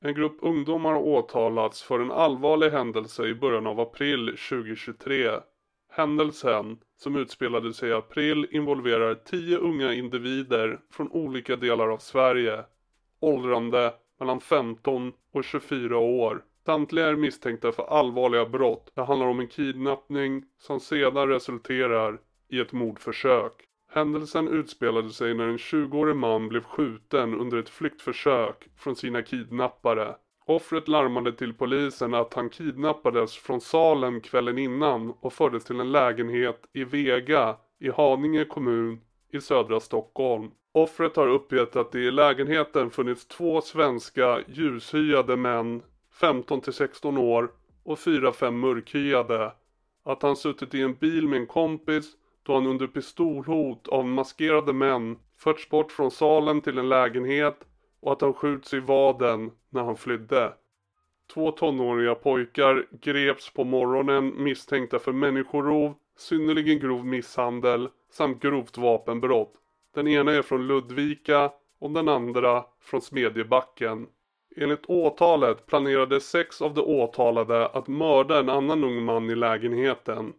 En grupp ungdomar har åtalats för en allvarlig händelse i början av april 2023. Händelsen, som utspelade sig i april, involverar tio unga individer från olika delar av Sverige, åldrande mellan 15 och 24 år. Samtliga är misstänkta för allvarliga brott. Det handlar om en kidnappning som sedan resulterar i ett mordförsök. Händelsen utspelade sig när en 20-årig man blev skjuten under ett flyktförsök från sina kidnappare. Offret larmade till polisen att han kidnappades från Salem kvällen innan och fördes till en lägenhet i Vega i Haninge kommun i södra Stockholm. Offret har uppgett att det i lägenheten funnits två svenska ljushyade män 15 till 16 år och 4-5 mörkhyade. Att han suttit i en bil med en kompis då han under pistolhot av maskerade män förts bort från salen till en lägenhet och att han skjuts i vaden när han flydde. Två tonåriga pojkar greps på morgonen misstänkta för människorov, synnerligen grov misshandel samt grovt vapenbrott. Den ena är från Ludvika och den andra från Smedjebacken. Enligt åtalet planerade sex av de åtalade att mörda en annan ung man i lägenheten.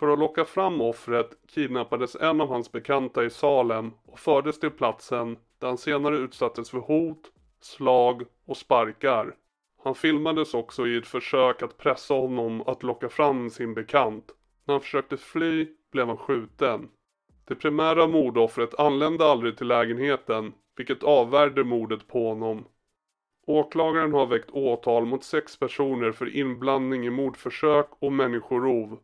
För att locka fram offret kidnappades en av hans bekanta i Salem och fördes till platsen där han senare utsattes för hot, slag och sparkar. Han filmades också i ett försök att pressa honom att locka fram sin bekant. När han försökte fly blev han skjuten. Det primära mordoffret anlände aldrig till lägenheten, vilket avvärjde mordet på honom. Åklagaren har väckt åtal mot sex personer för inblandning i mordförsök och människorov.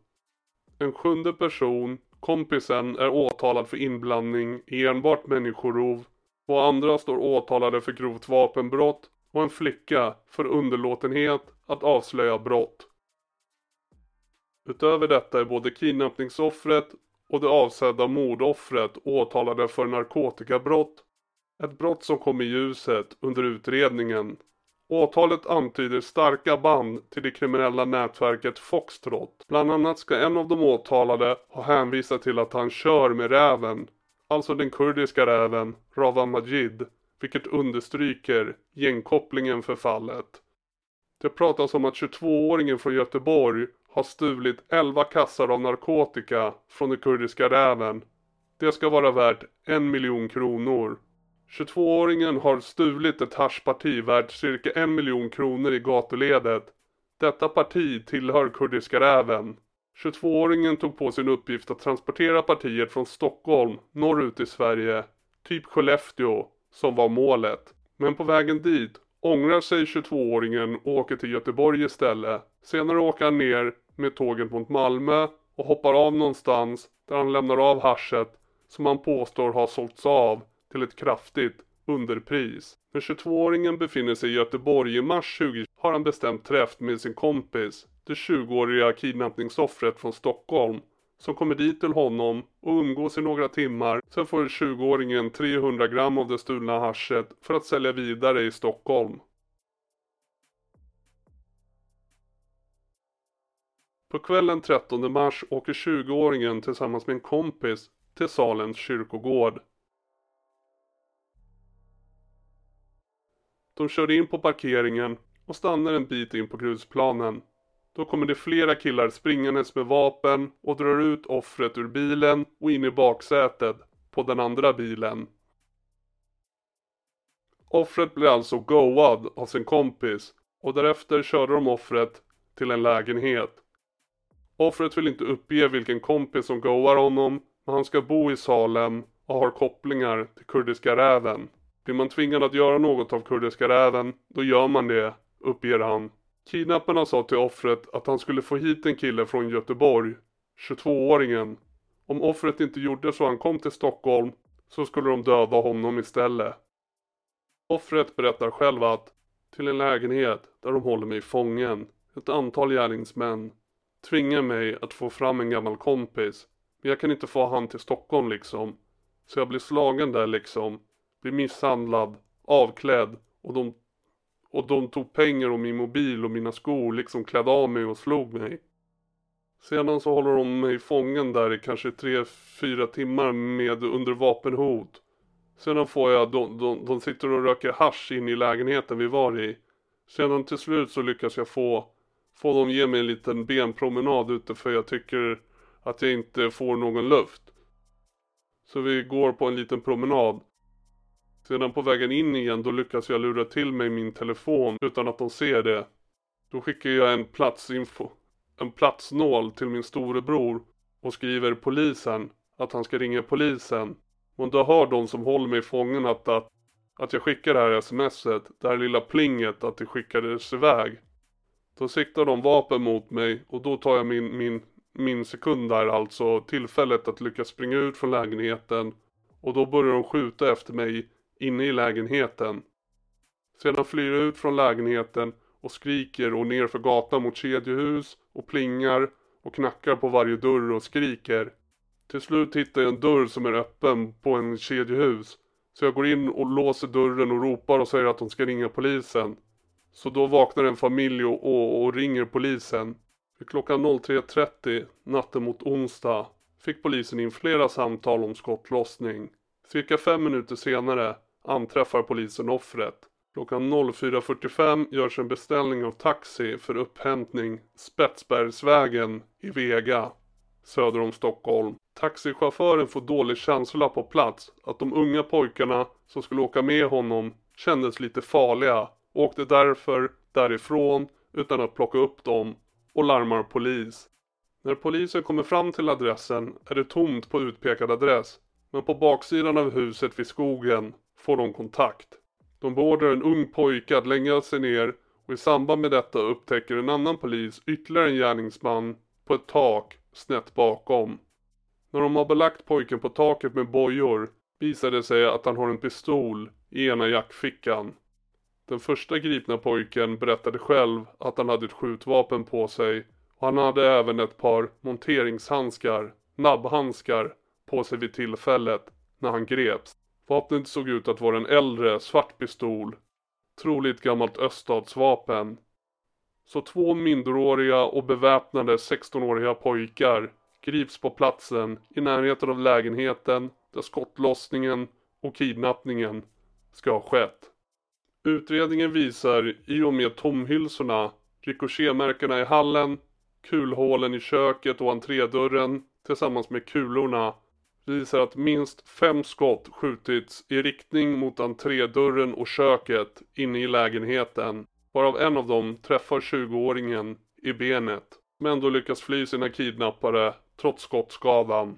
En sjunde person, kompisen, är åtalad för inblandning i enbart människorov och andra står åtalade för grovt vapenbrott och en flicka för underlåtenhet att avslöja brott. Utöver detta är både kidnappningsoffret och det avsedda mordoffret åtalade för narkotikabrott, ett brott som kom i ljuset under utredningen. Åtalet antyder starka band till det kriminella nätverket Foxtrot. Bland annat ska en av de åtalade ha hänvisat till att han kör med räven, alltså den kurdiska räven Rava Majid, vilket understryker gängkopplingen för fallet. Det pratas om att 22-åringen från Göteborg har stulit 11 kassar av narkotika från den kurdiska räven. Det ska vara värt en miljon kronor. 22-åringen har stulit ett haschparti värt cirka en miljon kronor i gatuledet. Detta parti tillhör kurdiska räven. 22-åringen tog på sin uppgift att transportera partiet från Stockholm norrut i Sverige, typ Skellefteå, som var målet. Men på vägen dit ångrar sig 22-åringen och åker till Göteborg istället. Senare åker han ner med tåget mot Malmö och hoppar av någonstans där han lämnar av haschet som han påstår har sålts av till ett kraftigt underpris. När 22-åringen befinner sig i Göteborg i mars 20 har han bestämt träff med sin kompis, det 20-åriga kidnappningsoffret från Stockholm, som kommer dit till honom och umgås i några timmar. Sen får 20-åringen 300 gram av det stulna haschet för att sälja vidare i Stockholm. På kvällen 13 mars åker 20-åringen tillsammans med en kompis till Salens kyrkogård. De kör in på parkeringen och stannar en bit in på grusplanen. Då kommer det flera killar springandes med vapen och drar ut offret ur bilen och in i baksätet på den andra bilen. Offret blir alltså goad av sin kompis och därefter körde de offret till en lägenhet. Offret vill inte uppge vilken kompis som goar honom men han ska bo i Salem och har kopplingar till kurdiska räven. Blir man tvingad att göra något av kurdiska räven, då gör man det, uppger han. Kidnapparna sa till offret att han skulle få hit en kille från Göteborg, 22-åringen. Om offret inte gjorde så han kom till Stockholm så skulle de döda honom istället. Offret berättar själv att till en lägenhet där de håller mig fången, ett antal gärningsmän, tvingar mig att få fram en gammal kompis. Men jag kan inte få han till Stockholm liksom. Så jag blir slagen där liksom blir misshandlad, avklädd och de, och de tog pengar och min mobil och mina skor, liksom klädde av mig och slog mig. Sedan så håller de mig fången där i kanske 3-4 timmar med under vapenhot. Sedan får jag, de, de, de sitter och röker hash in i lägenheten vi var i. Sedan till slut så lyckas jag få, få dem ge mig en liten benpromenad ute för jag tycker att jag inte får någon luft. Så vi går på en liten promenad. Sedan på vägen in igen då lyckas jag lura till mig min telefon utan att de ser det. Då skickar jag en platsinfo, en platsnål till min storebror och skriver polisen att han ska ringa polisen. Och då hör de som håller mig fången att, att, att jag skickar det här smset, det här lilla plinget att det skickades iväg. Då siktar de vapen mot mig och då tar jag min, min, min sekund där, alltså tillfället att lyckas springa ut från lägenheten. Och då börjar de skjuta efter mig inne i lägenheten. Sedan flyr jag ut från lägenheten och skriker och ner för gatan mot kedjehus och plingar och knackar på varje dörr och skriker. Till slut hittar jag en dörr som är öppen på en kedjehus. Så jag går in och låser dörren och ropar och säger att de ska ringa polisen. Så då vaknar en familj och, och, och ringer polisen. Vid klockan 03.30 natten mot onsdag fick polisen in flera samtal om skottlossning. Cirka fem minuter senare anträffar polisen offret. Klockan 04.45 görs en beställning av taxi för upphämtning Spetsbergsvägen i Vega söder om Stockholm. Taxichauffören får dålig känsla på plats att de unga pojkarna som skulle åka med honom kändes lite farliga och åkte därför därifrån utan att plocka upp dem och larmar polis. När polisen kommer fram till adressen är det tomt på utpekad adress men på baksidan av huset vid skogen får de kontakt. De beordrar en ung pojke att lägga sig ner och i samband med detta upptäcker en annan polis ytterligare en gärningsman på ett tak snett bakom. När de har belagt pojken på taket med bojor visar det sig att han har en pistol i ena jackfickan. Den första gripna pojken berättade själv att han hade ett skjutvapen på sig och han hade även ett par monteringshandskar, nabbhandskar, på sig vid tillfället när han greps. Vapnet såg ut att vara en äldre svart pistol, troligt gammalt öststatsvapen. Så två minderåriga och beväpnade 16-åriga pojkar grips på platsen i närheten av lägenheten där skottlossningen och kidnappningen ska ha skett. Utredningen visar i och med tomhylsorna, ricochetmärkena i hallen, kulhålen i köket och entrédörren tillsammans med kulorna visar att minst fem skott skjutits i riktning mot entrédörren och köket inne i lägenheten. Varav en av dem träffar 20-åringen i benet. Men då lyckas fly sina kidnappare trots skottskadan.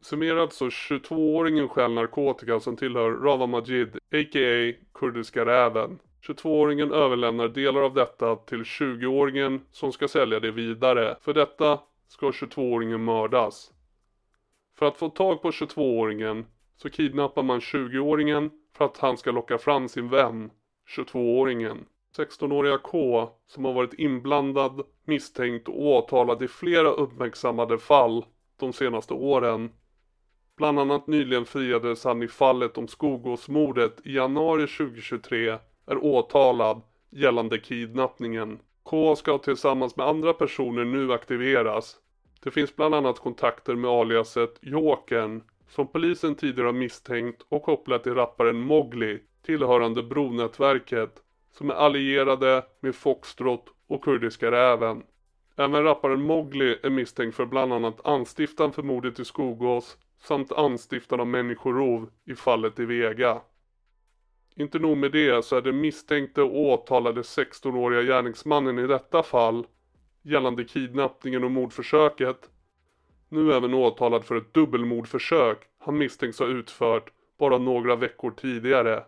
Summerat så 22-åringen stjäl narkotika som tillhör Rava Majid, a.k.a. Kurdiska räven. 22-åringen överlämnar delar av detta till 20-åringen som ska sälja det vidare. För detta ska 22-åringen mördas. För att få tag på 22-åringen så kidnappar man 20-åringen för att han ska locka fram sin vän, 22-åringen. 16-åriga K som har varit inblandad, misstänkt och åtalad i flera uppmärksammade fall de senaste åren. Bland annat nyligen friades han i fallet om Skogåsmordet i januari 2023 är åtalad gällande kidnappningen. K ska tillsammans med andra personer nu aktiveras det finns bland annat kontakter med aliaset Jokern som polisen tidigare har misstänkt och kopplat till rapparen Mowgli tillhörande Bronätverket som är allierade med Foxtrot och Kurdiska räven. Även rapparen Mowgli är misstänkt för bland annat anstiftan för mordet i Skogås samt anstiftan av människorov i fallet i Vega. Inte nog med det så är den misstänkte och åtalade 16-åriga gärningsmannen i detta fall gällande kidnappningen och mordförsöket. Nu även åtalad för ett dubbelmordförsök han misstänks ha utfört bara några veckor tidigare.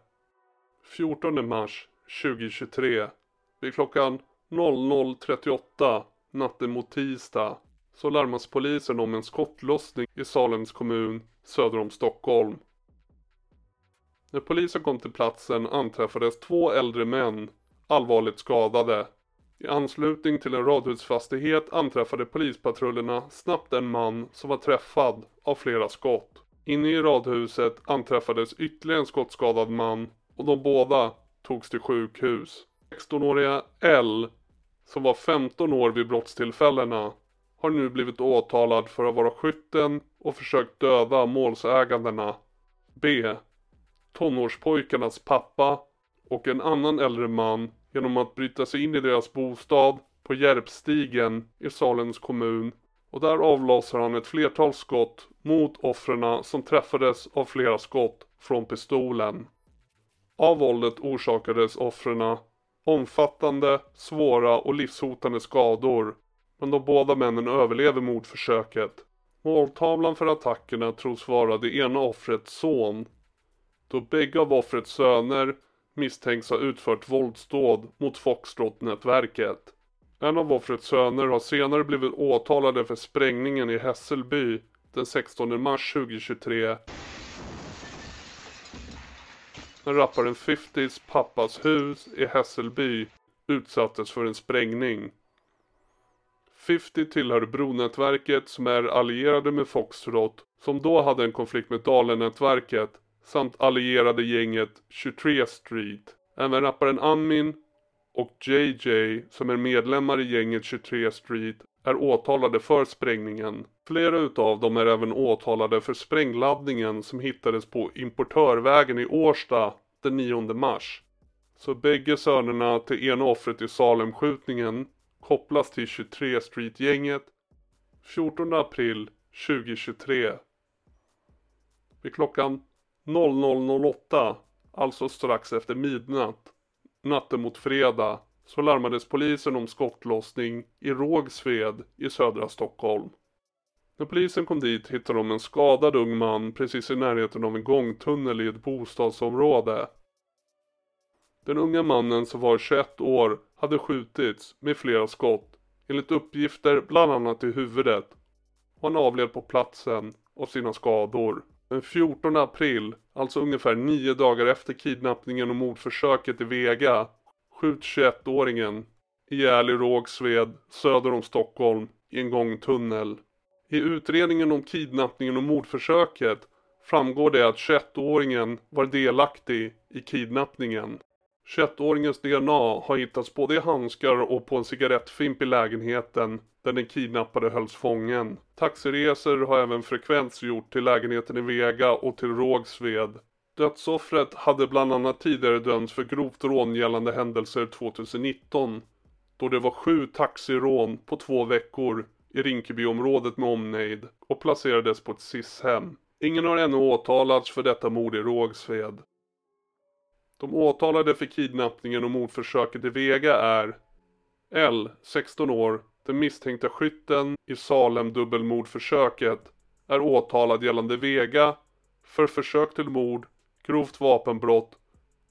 14 mars 2023 vid klockan 00.38 natten mot tisdag så larmas polisen om en skottlossning i Salems kommun söder om Stockholm. När polisen kom till platsen anträffades två äldre män allvarligt skadade i anslutning till en radhusfastighet anträffade polispatrullerna snabbt en man som var träffad av flera skott. Inne i radhuset anträffades ytterligare en skottskadad man och de båda togs till sjukhus. 16-åriga L, som var 15 år vid brottstillfällena, har nu blivit åtalad för att vara skytten och försökt döda målsägandena B. Tonårspojkarnas pappa och en annan äldre man genom att bryta sig in i deras bostad på Järpstigen i Salens kommun och där avlossar han ett flertal skott mot offren som träffades av flera skott från pistolen. Av våldet orsakades offren omfattande, svåra och livshotande skador men de båda männen överlever mordförsöket. Måltavlan för attackerna tros vara det ena offrets son då bägge av offrets söner misstänks ha utfört våldsdåd mot Foxtrot-nätverket. En av offrets söner har senare blivit åtalade för sprängningen i Hässelby den 16 mars 2023. När rapparen 50s pappas hus i Hässelby utsattes för en sprängning. 50 tillhör Bronätverket som är allierade med Foxtrot som då hade en konflikt med Dalenätverket samt allierade gänget 23 Street. Även rapparen Amin och JJ som är medlemmar i gänget 23 Street är åtalade för sprängningen. Flera utav dem är även åtalade för sprängladdningen som hittades på Importörvägen i Årsta den 9 mars. Så bägge sönerna till ena offret i Salemskjutningen kopplas till 23 Street-gänget 14 april 2023. Vid klockan 00.08, alltså strax efter midnatt, natten mot fredag, så larmades polisen om skottlossning i Rågsved i södra Stockholm. När polisen kom dit hittade de en skadad ung man precis i närheten av en gångtunnel i ett bostadsområde. Den unga mannen som var 21 år hade skjutits med flera skott, enligt uppgifter bland annat i huvudet. Och han avled på platsen av sina skador. Eh, Den 14 april, alltså ungefär nio dagar efter kidnappningen och mordförsöket i Vega, skjuts 21-åringen ihjäl i Rågsved söder om Stockholm i en gångtunnel. I utredningen om kidnappningen och mordförsöket framgår det att 21-åringen var delaktig i kidnappningen. 21-åringens DNA har hittats både i handskar och på en cigarettfimp i lägenheten där den kidnappade hölls fången. Taxiresor har även frekvens gjort till lägenheten i Vega och till Rågsved. Dödsoffret hade bland annat tidigare dömts för grovt rån gällande händelser 2019 då det var sju taxirån på två veckor i Rinkebyområdet med omnejd och placerades på ett SIS-hem. Ingen har ännu åtalats för detta mord i Rågsved. De åtalade för kidnappningen och mordförsöket i Vega är L, 16 år, den misstänkta skytten i Salem dubbelmordförsöket är åtalad gällande Vega för försök till mord, grovt vapenbrott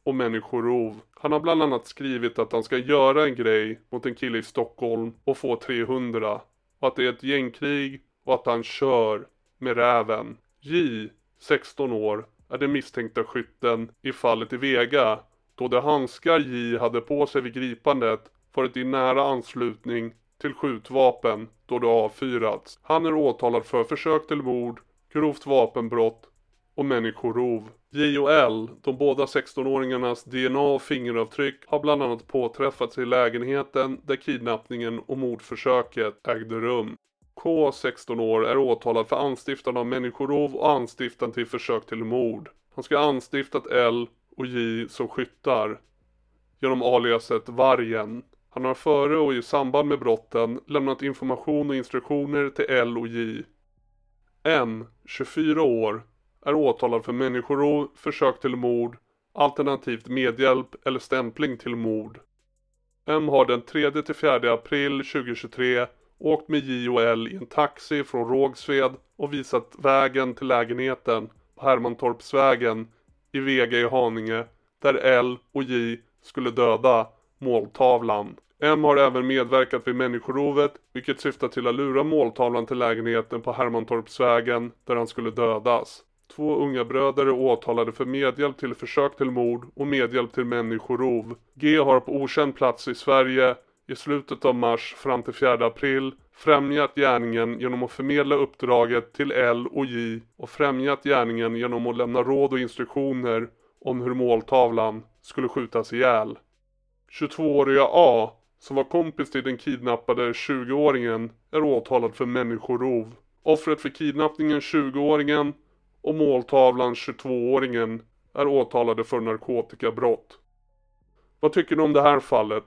och människorov. Han har bland annat skrivit att han ska göra en grej mot en kille i Stockholm och få 300 och att det är ett gängkrig och att han kör med räven. J, 16 år, är den misstänkta skytten i fallet i Vega då de handskar J hade på sig vid gripandet varit i nära anslutning till skjutvapen då det avfyrats. Han är åtalad för försök till mord, grovt vapenbrott och människorov. J och L, de båda 16-åringarnas DNA och fingeravtryck har bland annat påträffats i lägenheten där kidnappningen och mordförsöket ägde rum. K, 16 år, är åtalad för anstiftan av människorov och anstiftan till försök till mord. Han ska ha anstiftat L och J som skyttar genom aliaset Vargen. Han har före och i samband med brotten lämnat information och instruktioner till L och J. M, 24 år, är åtalad för människorov, försök till mord, alternativt medhjälp eller stämpling till mord. M har den 3-4 april 2023 åkt med J och L i en taxi från Rågsved och visat vägen till lägenheten på Hermantorpsvägen i Vega i Haninge där L och J skulle döda måltavlan. M har även medverkat vid människorovet vilket syftar till att lura måltavlan till lägenheten på Hermantorpsvägen där han skulle dödas. Två unga bröder är åtalade för medhjälp till försök till mord och medhjälp till människorov. G har på okänd plats i Sverige i slutet av mars fram till 4 april främjat gärningen genom att förmedla uppdraget till L och J och främjat gärningen genom att lämna råd och instruktioner om hur måltavlan skulle skjutas ihjäl. 22-åriga A, som var kompis till den kidnappade 20-åringen, är åtalad för människorov. Offret för kidnappningen 20-åringen och måltavlan 22-åringen är åtalade för narkotikabrott. Vad tycker du om det här fallet?